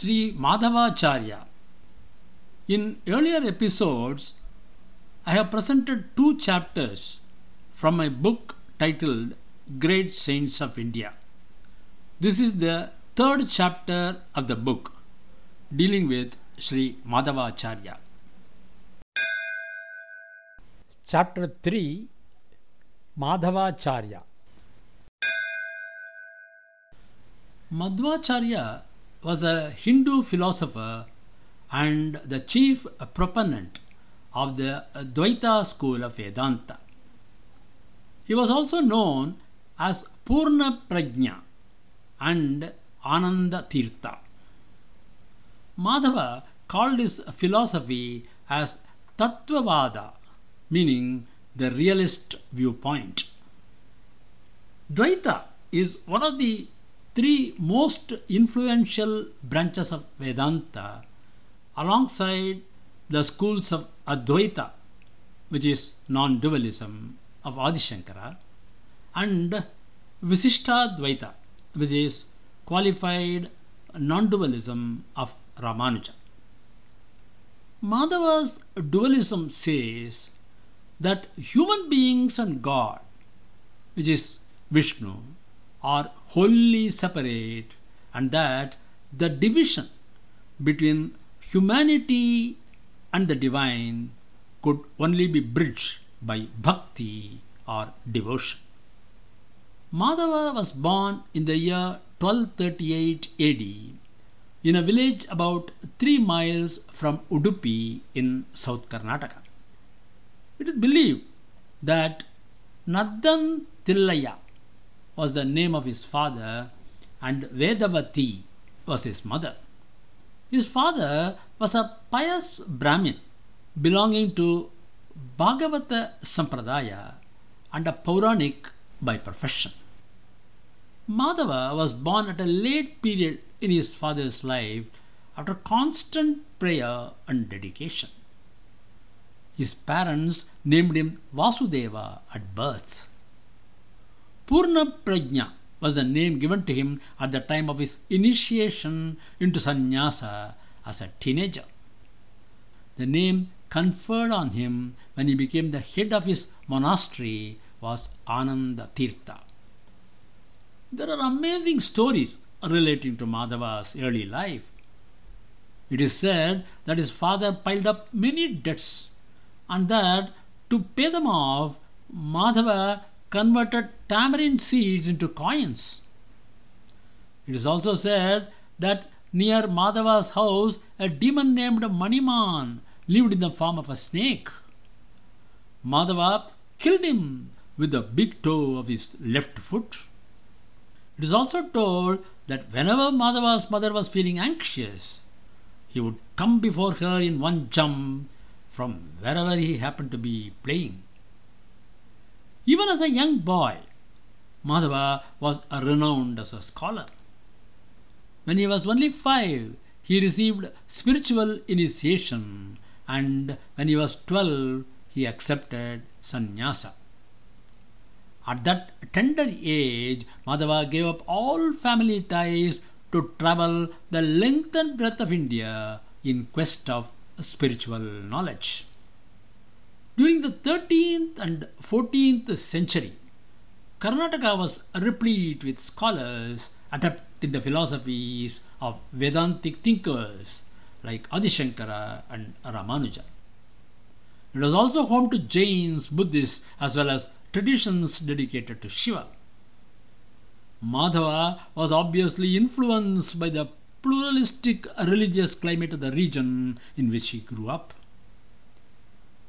Sri Madhavacharya. In earlier episodes, I have presented two chapters from my book titled Great Saints of India. This is the third chapter of the book dealing with Sri Madhavacharya. Chapter 3 Madhavacharya Madhvacharya was a Hindu philosopher and the chief proponent of the Dvaita school of Vedanta. He was also known as Purna Prajna and Ananda Tirtha. Madhava called his philosophy as Tattvavada, meaning the realist viewpoint. Dvaita is one of the three most influential branches of Vedanta alongside the schools of Advaita, which is non dualism of Adi Shankara, and Visishtadvaita, which is qualified non dualism of Ramanuja. Madhava's dualism says that human beings and God, which is Vishnu, are wholly separate and that the division between humanity and the divine could only be bridged by bhakti or devotion. Madhava was born in the year 1238 AD in a village about 3 miles from Udupi in South Karnataka. It is believed that Naddan Tillaya was the name of his father and Vedavati was his mother. His father was a pious Brahmin belonging to Bhagavata Sampradaya and a Puranic by profession. Madhava was born at a late period in his father's life after constant prayer and dedication. His parents named him Vasudeva at birth. Purna Prajna was the name given to him at the time of his initiation into sannyasa as a teenager. The name conferred on him when he became the head of his monastery was Ananda Tirtha. There are amazing stories relating to Madhava's early life. It is said that his father piled up many debts and that to pay them off, Madhava converted tamarind seeds into coins. It is also said that near Madhava's house, a demon named Maniman lived in the form of a snake. Madhava killed him with the big toe of his left foot. It is also told that whenever Madhava's mother was feeling anxious, he would come before her in one jump from wherever he happened to be playing. Even as a young boy, Madhava was renowned as a scholar. When he was only five, he received spiritual initiation, and when he was twelve, he accepted sannyasa. At that tender age, Madhava gave up all family ties to travel the length and breadth of India in quest of spiritual knowledge. During the 13th and 14th century, Karnataka was replete with scholars adept in the philosophies of Vedantic thinkers like Adi Shankara and Ramanuja. It was also home to Jains, Buddhists, as well as traditions dedicated to Shiva. Madhava was obviously influenced by the pluralistic religious climate of the region in which he grew up.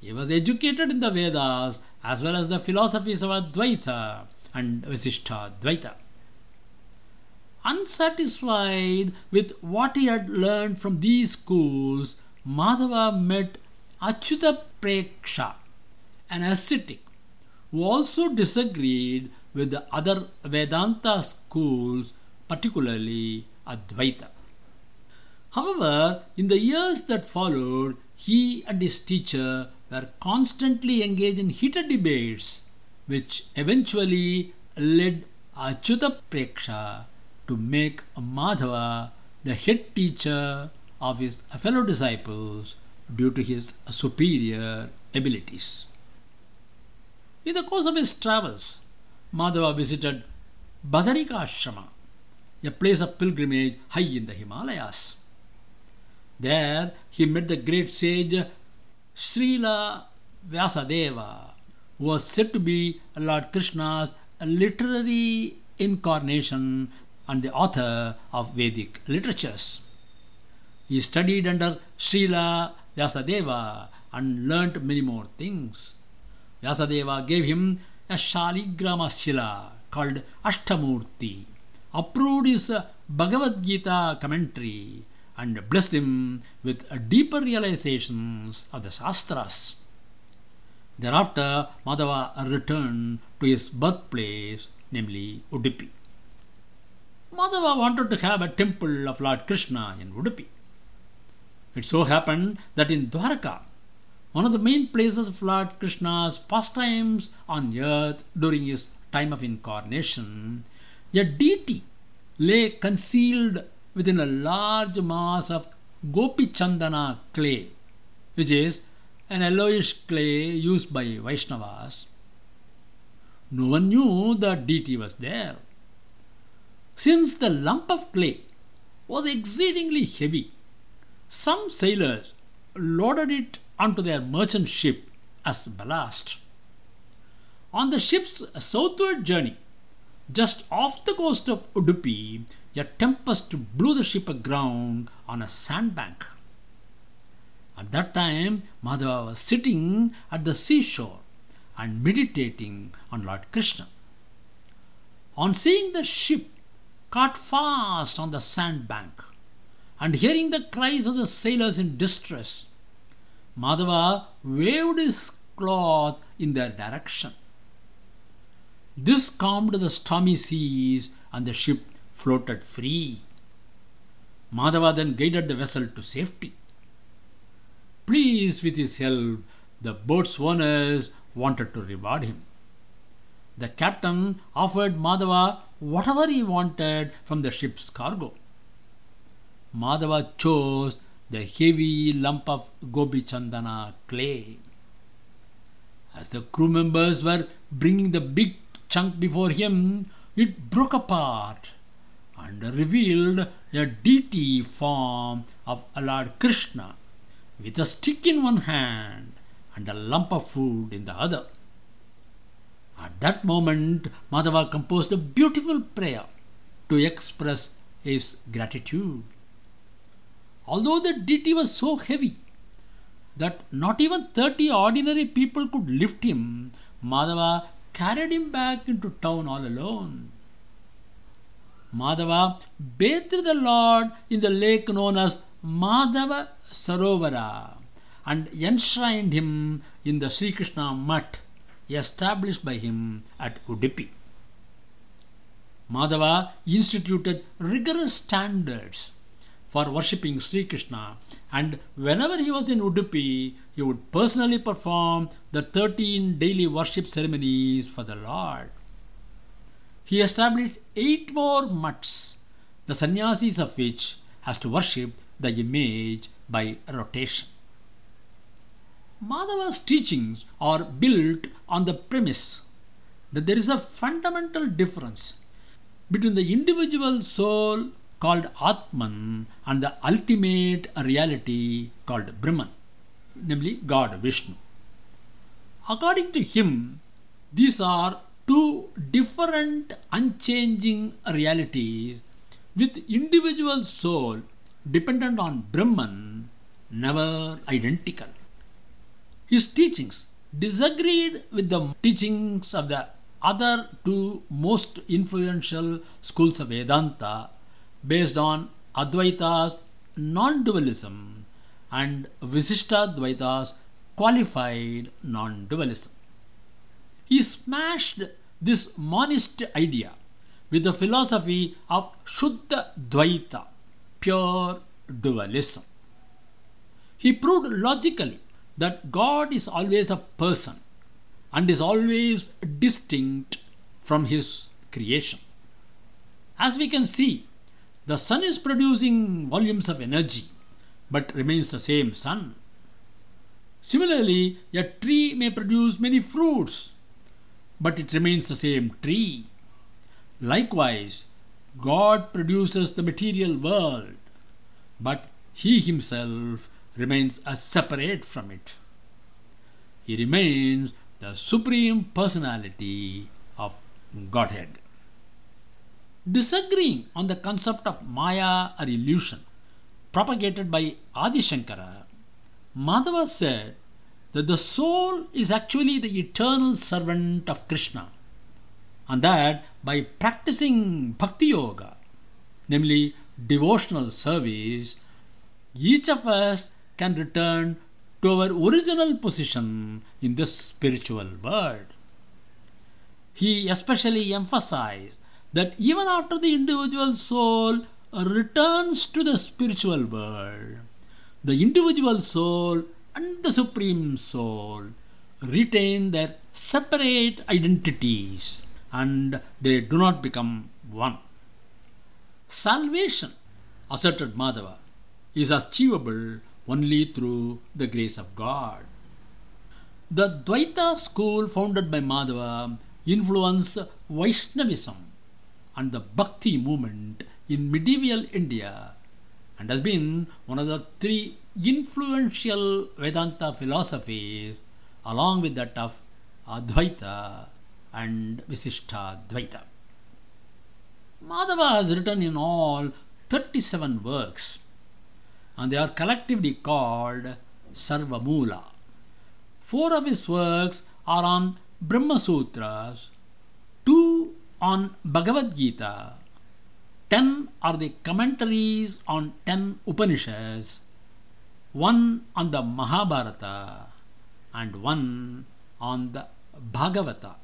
He was educated in the Vedas as well as the philosophies of Advaita and Visishtadvaita. Unsatisfied with what he had learned from these schools, Madhava met Achyuta Preksha, an ascetic who also disagreed with the other Vedanta schools, particularly Advaita. However, in the years that followed, he and his teacher were constantly engaged in heated debates, which eventually led Achyuta Preksha to make Madhava the head teacher of his fellow disciples due to his superior abilities. In the course of his travels, Madhava visited Badarika Ashrama, a place of pilgrimage high in the Himalayas. There he met the great sage Srila Vyasadeva, was said to be Lord Krishna's literary incarnation and the author of Vedic literatures. He studied under Srila Vyasadeva and learnt many more things. Vyasadeva gave him a Shaligrama Shila called Ashtamurti, approved his Bhagavad Gita commentary, and blessed him with deeper realizations of the Shastras. Thereafter, Madhava returned to his birthplace, namely Udupi. Madhava wanted to have a temple of Lord Krishna in Udupi. It so happened that in Dwarka, one of the main places of Lord Krishna's pastimes on earth during his time of incarnation, a deity lay concealed within a large mass of Gopi Chandana clay, which is an yellowish clay used by Vaishnavas. No one knew the deity was there. Since the lump of clay was exceedingly heavy, some sailors loaded it onto their merchant ship as ballast. On the ship's southward journey, just off the coast of Udupi, a tempest blew the ship aground on a sandbank. At that time, Madhava was sitting at the seashore and meditating on Lord Krishna. On seeing the ship caught fast on the sandbank and hearing the cries of the sailors in distress, Madhava waved his cloth in their direction. This calmed the stormy seas and the ship floated free. Madhava then guided the vessel to safety. Pleased with his help, the boat's owners wanted to reward him. The captain offered Madhava whatever he wanted from the ship's cargo. Madhava chose the heavy lump of Gopi Chandana clay. As the crew members were bringing the big chunk before him, it broke apart and revealed a deity form of Lord Krishna with a stick in one hand and a lump of food in the other. At that moment, Madhava composed a beautiful prayer to express his gratitude. Although the deity was so heavy that not even 30 ordinary people could lift him, Madhava carried him back into town all alone. Madhava bathed the Lord in the lake known as Madhava Sarovara and enshrined him in the Sri Krishna Mutt established by him at Udupi. Madhava instituted rigorous standards for worshipping Sri Krishna, and whenever he was in Udupi, he would personally perform the 13 daily worship ceremonies for the Lord. He established eight more mutts, the sannyasis of which has to worship the image by rotation. Madhava's teachings are built on the premise that there is a fundamental difference between the individual soul called Atman and the ultimate reality called Brahman, namely God Vishnu. According to him, these are two different unchanging realities with individual soul dependent on Brahman, never identical. His teachings disagreed with the teachings of the other two most influential schools of Vedanta based on Advaita's non dualism and Visishtadvaita's qualified non dualism. He smashed this monist idea with the philosophy of Shuddha Dvaita, pure dualism. He proved logically that God is always a person and is always distinct from his creation. As we can see, The sun is producing volumes of energy but remains the same sun. Similarly, a tree may produce many fruits but it remains the same tree. Likewise, God produces the material world but He Himself remains as separate from it. He remains the supreme personality of Godhead. Disagreeing on the concept of Maya or illusion propagated by Adi Shankara, Madhava said that the soul is actually the eternal servant of Krishna and that by practicing Bhakti Yoga, namely devotional service, each of us can return to our original position in the spiritual world. He especially emphasized that even after the individual soul returns to the spiritual world, the individual soul and the Supreme Soul retain their separate identities and they do not become one. Salvation, asserted Madhava, is achievable only through the grace of God. The Dvaita school founded by Madhava influenced Vaishnavism and the Bhakti movement in medieval India and has been one of the three influential Vedanta philosophies along with that of Advaita and Visishtadvaita. Madhava has written in all 37 works and they are collectively called Sarvamula. Four of his works are on Brahma Sutras, on Bhagavad Gita, ten are the commentaries on ten Upanishads, one on the Mahabharata, and one on the Bhagavata,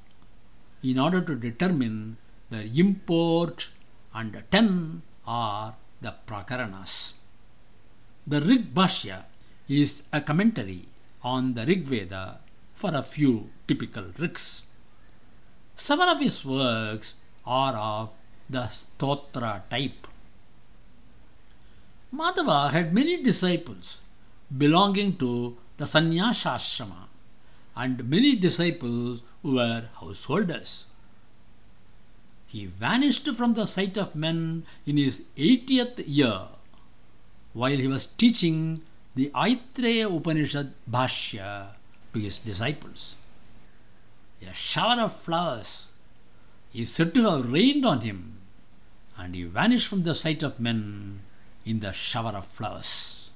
in order to determine their import, and ten are the Prakaranas. The Rig Bhashya is a commentary on the Rig Veda for a few typical rigs. Seven of his works are of the Stotra type. Madhava had many disciples belonging to the Sannyasashrama and many disciples were householders. He vanished from the sight of men in his 80th year while he was teaching the Aitreya Upanishad Bhashya to his disciples. A shower of flowers is said to have rained on him, and he vanished from the sight of men in the shower of flowers.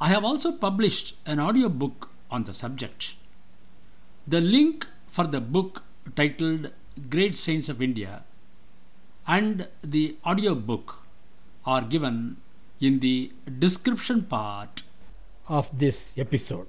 I have also published an audio book on the subject. The link for the book titled Great Saints of India and the audio book are given in the description part of this episode.